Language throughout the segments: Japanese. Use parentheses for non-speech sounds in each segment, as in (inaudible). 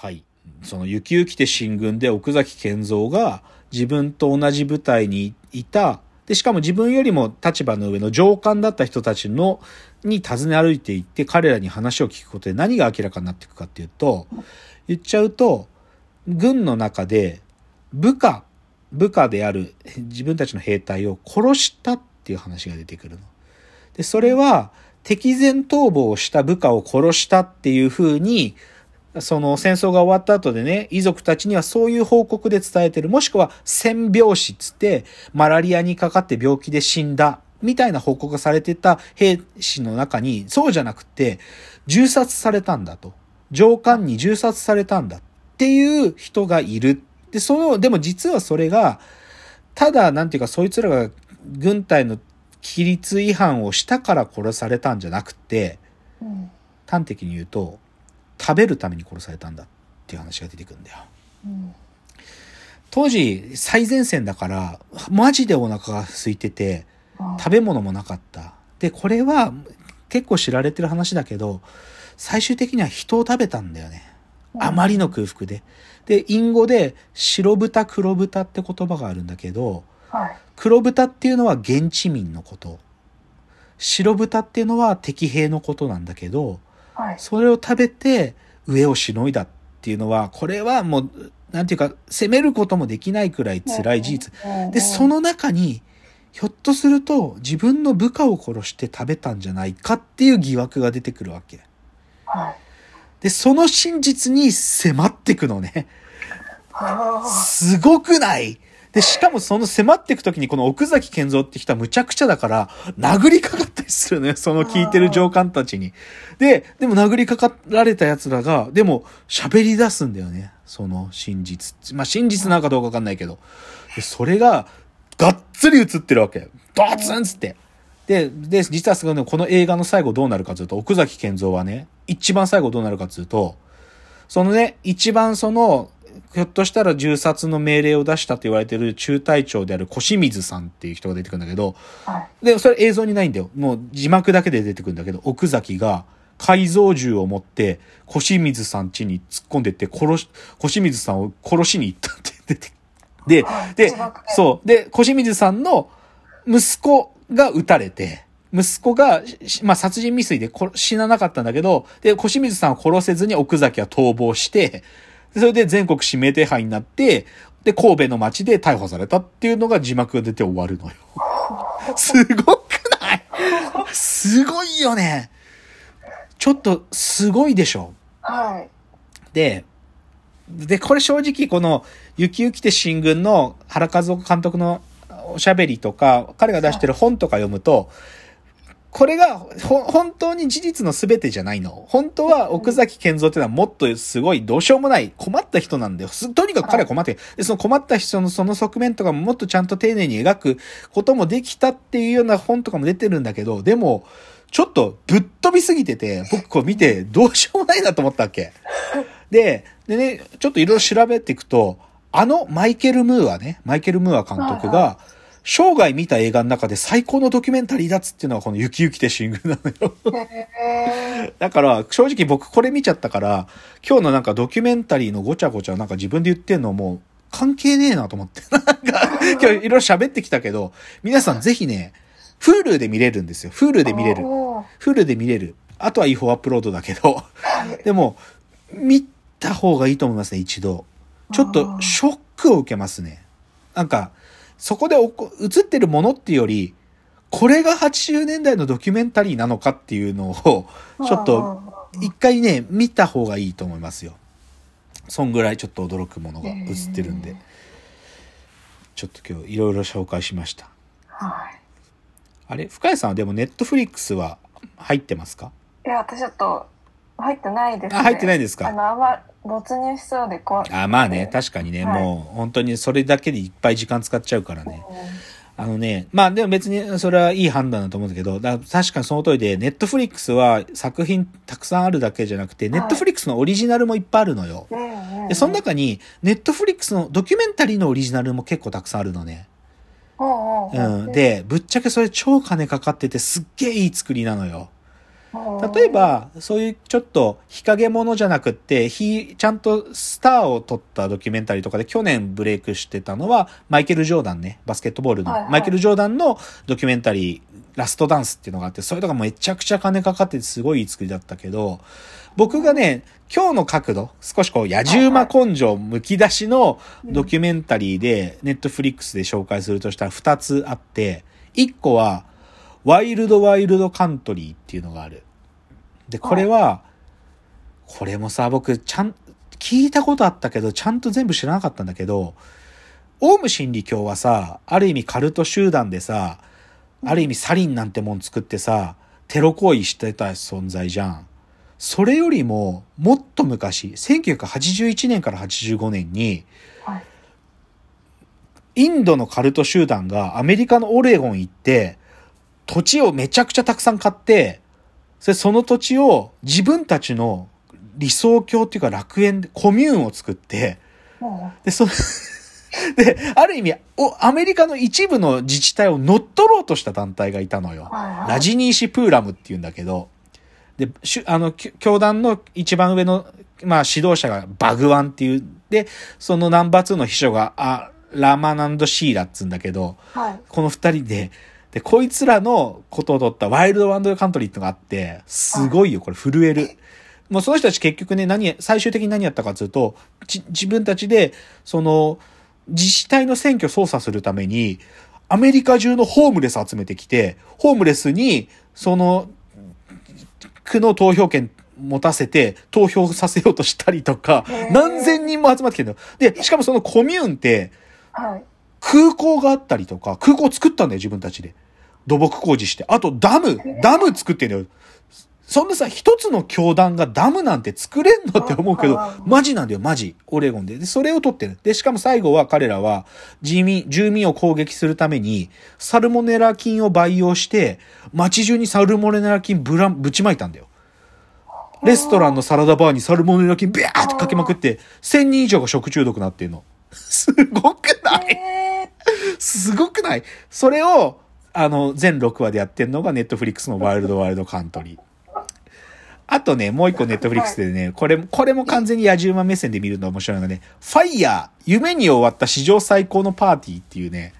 はい。その雪雪て進軍で奥崎健三が自分と同じ部隊にいた、で、しかも自分よりも立場の上の上官だった人たちの、に尋ね歩いていって彼らに話を聞くことで何が明らかになっていくかっていうと、言っちゃうと、軍の中で部下、部下である自分たちの兵隊を殺したっていう話が出てくるの。で、それは敵前逃亡した部下を殺したっていう風にその戦争が終わった後でね、遺族たちにはそういう報告で伝えてる。もしくは戦病死っつって、マラリアにかかって病気で死んだ。みたいな報告がされてた兵士の中に、そうじゃなくて、銃殺されたんだと。上官に銃殺されたんだっていう人がいる。で、その、でも実はそれが、ただ、なんていうか、そいつらが軍隊の規律違反をしたから殺されたんじゃなくて、うん端的に言うと、食べるために殺されたんだっていう話が出てくるんだよ。うん当時、最前線だから、マジでお腹が空いてて、あ食べ物もなかった。で、これは結構知られてる話だけど、最終的には人を食べたんだよね。あまりの空腹で。で、隠語で白豚黒豚って言葉があるんだけど、はい黒豚っていうのは現地民のこと。白豚っていうのは敵兵のことなんだけど、はいそれを食べて上をしのいだっていうのは、これはもう、なんていうか、責めることもできないくらい辛い事実。で、その中に、ひょっとすると自分の部下を殺して食べたんじゃないかっていう疑惑が出てくるわけ。はいで、その真実に迫ってくのね。あすごくない？で、しかもその迫っていく時にこの奥崎健三って人はむちゃくちゃだから、殴りかかったりするのよ。その聞いてる上官たちに。で、でも殴りかかられた奴らが、でも喋り出すんだよね。その真実。まあ真実なのかどうかわかんないけど。で、それが、がっつり映ってるわけ。ドツンつって。で、で、実はすごいねこの映画の最後どうなるかというと、奥崎健三はね、一番最後どうなるかというと、そのね、一番その、ひょっとしたら銃殺の命令を出したと言われている中隊長である小水さんっていう人が出てくるんだけど、はいで、それ映像にないんだよ。もう字幕だけで出てくるんだけど、奥崎が改造銃を持って、小清水さん家に突っ込んでって殺し、小清水さんを殺しに行ったって出て、で、でそう。で、小清水さんの息子が撃たれて、息子が、しまあ、殺人未遂で殺死ななかったんだけど、で、小清水さんを殺せずに奥崎は逃亡して、でそれで全国指名手配になって、で、神戸の町で逮捕されたっていうのが字幕が出て終わるのよ。(laughs) すごくない？すごいよね。ちょっと、すごいでしょ？はいで、で、これ正直この、雪雪て新軍の原和夫監督のおしゃべりとか、彼が出してる本とか読むと、これがほ本当に事実の全てじゃないの。本当は奥崎健三っていうのはもっとすごいどうしようもない困った人なんだよ。すとにかく彼は困ってる。で、その困った人のその側面とかももっとちゃんと丁寧に描くこともできたっていうような本とかも出てるんだけど、でも、ちょっとぶっ飛びすぎてて、僕こう見てどうしようもないなと思ったわけ。で、でね、ちょっといろいろ調べていくと、あのマイケル・ムーアね、マイケル・ムーア監督はいが、生涯見た映画の中で最高のドキュメンタリーだっつっていうのがこの雪雪てシングなのよ。へだから、正直僕これ見ちゃったから、今日のなんかドキュメンタリーのごちゃごちゃなんか自分で言ってんのもう関係ねえなと思って。(laughs) なんか、今日いろいろ喋ってきたけど、皆さんぜひね、Hulu で見れるんですよ。Hulu で見れる。おー Hulu で見れる。あとは違法アップロードだけど。でも、見た方がいいと思いますね、一度。ちょっとショックを受けますね。なんか、そこでおこ映ってるものっていうより、これが80年代のドキュメンタリーなのかっていうのを、ちょっと、一回ね、見た方がいいと思いますよ。そんぐらいちょっと驚くものが映ってるんで。ちょっと今日いろいろ紹介しました。はいあれ？深谷さんはでも Netflix は入ってますか？いや私ちょっと入ってないですねあ入ってないですか？あのあんま没入しそうで怖いあまあね、確かにね、はいもう本当にそれだけでいっぱい時間使っちゃうからね。あのね、まあでも別にそれはいい判断だと思うんだけど、だ確かにその通りで、 Netflix は作品たくさんあるだけじゃなくて、 Netflix のオリジナルもいっぱいあるのよ。うんうんうんで、その中に、 Netflix のドキュメンタリーのオリジナルも結構たくさんあるのね。うん。で、ぶっちゃけそれ超金かかっててすっげえいい作りなのよ。例え、ば、そういうちょっと日陰者じゃなくって、ひ、ちゃんとスターを取ったドキュメンタリーとかで去年ブレイクしてたのは、マイケル・ジョーダンね、バスケットボールの、はいはい。マイケル・ジョーダンのドキュメンタリー、ラストダンスっていうのがあって、それとかめちゃくちゃ金かかっててすごいいい作りだったけど、僕がね、今日の角度、少しこう、野獣馬根性むき出しのドキュメンタリーで、ネットフリックスで紹介するとしたら2つあって、1個は、ワイルド・ワイルド・カントリーっていうのがある。で、これは、これもさ、僕、ちゃん、聞いたことあったけど、ちゃんと全部知らなかったんだけど、オウム真理教はさ、ある意味カルト集団でさ、ある意味サリンなんてもん作ってさ、テロ行為してた存在じゃん。それよりも、もっと昔、1981年から85年に、はい。インドのカルト集団がアメリカのオレゴン行って、土地をめちゃくちゃたくさん買って、それその土地を自分たちの理想郷っていうか楽園で、コミューンを作って、もで、そ、(laughs) で、ある意味、お、アメリカの一部の自治体を乗っ取ろうとした団体がいたのよ。ラジニーシ・プーラムって言うんだけど、で、しゅあの、き教団の一番上の、まあ、指導者がバグワンっていう、で、そのナンバー2の秘書が、あ、ラマナンド・シーラっつうんだけど、はい。この二人で、で、こいつらのことを取ったワイルドワンドカントリーってのがあって、すごいよ、これ震える。もうその人たち結局ね、何、最終的に何やったかというと、じ自分たちで、その、自治体の選挙操作するために、アメリカ中のホームレス集めてきて、ホームレスに、その、区の投票権持たせて投票させようとしたりとか何千人も集まってきてるの。で、しかもそのコミューンって、はい。空港があったりとか、空港作ったんだよ、自分たちで。土木工事して。あと、ダム、ダム作ってんだよ。そんなさ、一つの教団がダムなんて作れんのって思うけどあ、マジなんだよ、マジ。オレゴンで。で、それを取ってる。で、しかも最後は彼らは、住民、住民を攻撃するために、サルモネラ菌を培養して、街中にサルモネラ菌ぶら、ぶちまいたんだよ。レストランのサラダバーにサルモネラ菌ビャーってかけまくって、1000人以上が食中毒になってんの。すごくない？えすごくない？それを、あの、全6話でやってるのがネットフリックスのワイルドワイルドカントリー。あとね、もう一個ネットフリックスでね、これも、これも完全に野獣馬目線で見るの面白いのがね、ファイヤー、夢に終わった史上最高のパーティーっていうね、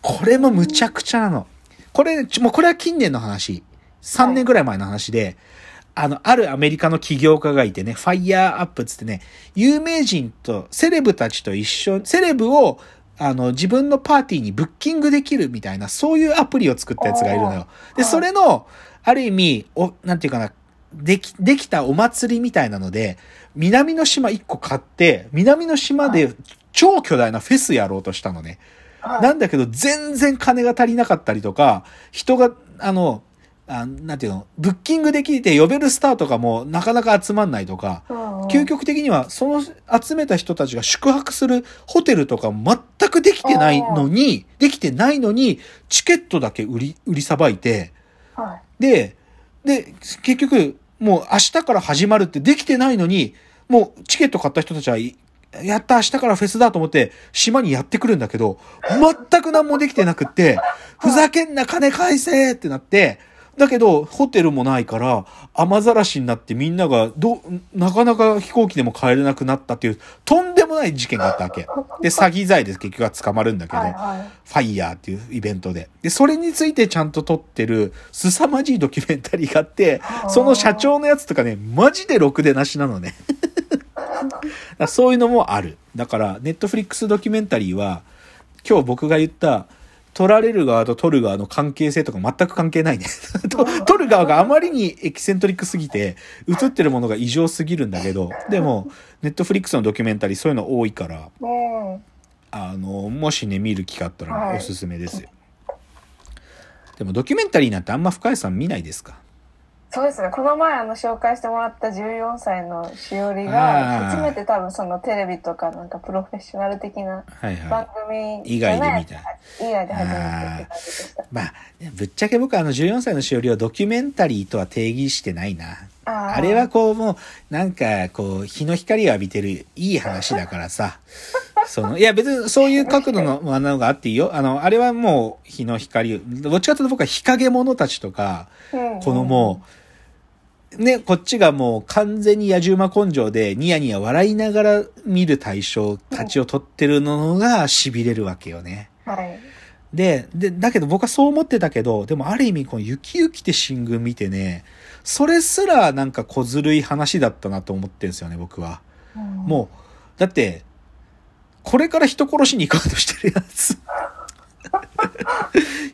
これもむちゃくちゃなの。これ、ちもうこれは近年の話。3年ぐらい前の話で、あの、あるアメリカの起業家がいてね、ファイヤーアップっつってね、有名人と、セレブたちと一緒に、セレブを、あの、自分のパーティーにブッキングできるみたいな、そういうアプリを作ったやつがいるのよ。で、はいそれの、ある意味、お、なんていうかな、でき、できたお祭りみたいなので、南の島1個買って、南の島で超巨大なフェスやろうとしたのね。はい。なんだけど、全然金が足りなかったりとか、人が、あの、あなんていうの、ブッキングできて呼べるスターとかもなかなか集まんないとか、究極的にはその集めた人たちが宿泊するホテルとかも全くできてないのに、できてないのに、チケットだけ売り、売りさばいて、はい。で、で、結局、もう明日から始まるってできてないのに、もうチケット買った人たちはい、やった明日からフェスだと思って島にやってくるんだけど、全く何もできてなくって、ふざけんな金返せってなって、だけど、ホテルもないから、雨ざらしになってみんなが、どう、なかなか飛行機でも帰れなくなったっていう、とんでもない事件があったわけ。で、詐欺罪で結局は捕まるんだけど、はいはい。ファイヤーっていうイベントで。で、それについてちゃんと撮ってる、凄まじいドキュメンタリーがあって、その社長のやつとかね、マジでろくでなしなのね。(laughs) そういうのもある。だから、ネットフリックスドキュメンタリーは、今日僕が言った、撮られる側と撮る側の関係性とか全く関係ないね。(laughs) と撮る側があまりにエキセントリックすぎて、映ってるものが異常すぎるんだけど、でも、ネットフリックスのドキュメンタリーそういうの多いから、うん。あの、もしね、見る気があったらはいおすすめですよ。でもドキュメンタリーなんてあんま深谷さん見ないですか？そうですね。この前あの紹介してもらった14歳のしおりが、初めて多分そのテレビとかなんかプロフェッショナル的なはい番は組以外で見た以外で初めてって感じでしたい。。まあ、ぶっちゃけ僕あの14歳のしおりをドキュメンタリーとは定義してないな。あれはこうもう、なんかこう、日の光を浴びてるいい話だからさ。その、いや別にそういう角度のものがあっていいよ。あの、あれはもう日の光を、どっちかというと僕は日陰者たちとか、うんこのもう、ね、こっちがもう完全に野獣馬根性でニヤニヤ笑いながら見る対象たちを取ってるのが痺れるわけよね。はい。で、で、だけど僕はそう思ってたけど、でもある意味この雪雪て新軍見てね、それすらなんか小ずるい話だったなと思ってるんですよね、僕は。もう、だって、これから人殺しに行こうとしてるやつ。(laughs)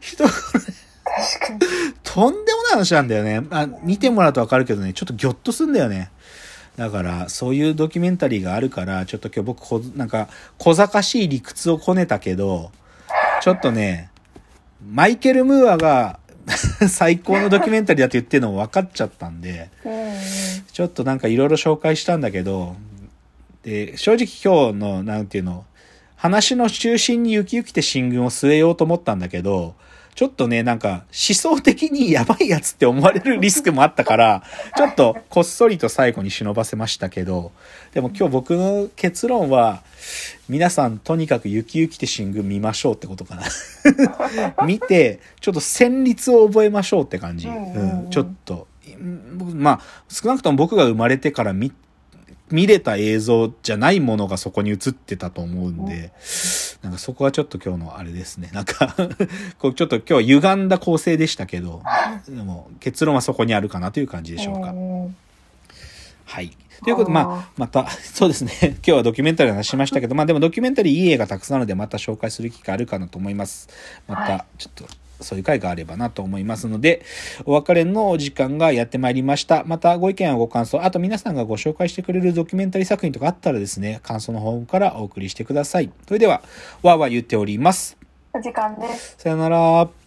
人殺確かに。とんでもない話なんだよね。あ見てもらうとわかるけどね、ちょっとギョッとすんだよね。だから、そういうドキュメンタリーがあるから、ちょっと今日僕こ、なんか、小賢しい理屈をこねたけど、ちょっとね、マイケル・ムーアが (laughs) 最高のドキュメンタリーだって言ってるのも分かっちゃったんで、うん。ちょっとなんかいろいろ紹介したんだけど、で、正直今日の、なんていうの、話の中心に雪雪て進軍を据えようと思ったんだけど、ちょっとね、なんか思想的にやばいやつって思われるリスクもあったから、ちょっとこっそりと最後に忍ばせましたけど、でも今日僕の結論は、皆さんとにかく雪雪て進軍見ましょうってことかな。(laughs) 見て、ちょっと旋律を覚えましょうって感じ。ちょっと。まあ、少なくとも僕が生まれてから見、見れた映像じゃないものがそこに映ってたと思うんで、なんかそこはちょっと今日のあれですね。(laughs) なんか (laughs) こうちょっと今日は歪んだ構成でしたけど、(laughs) でも結論はそこにあるかなという感じでしょうか。んはい。ということで、まあ、また、そうですね。今日はドキュメンタリーの話しましたけど、まあでもドキュメンタリーいい映画たくさんあるので、また紹介する機会あるかなと思います。まはた、ちょっと、そういう回があればなと思いますので、お別れのお時間がやってまいりました。また、ご意見やご感想、あと皆さんがご紹介してくれるドキュメンタリー作品とかあったらですね、感想の方からお送りしてください。それでは、わーわー言っております。お時間です。さよなら。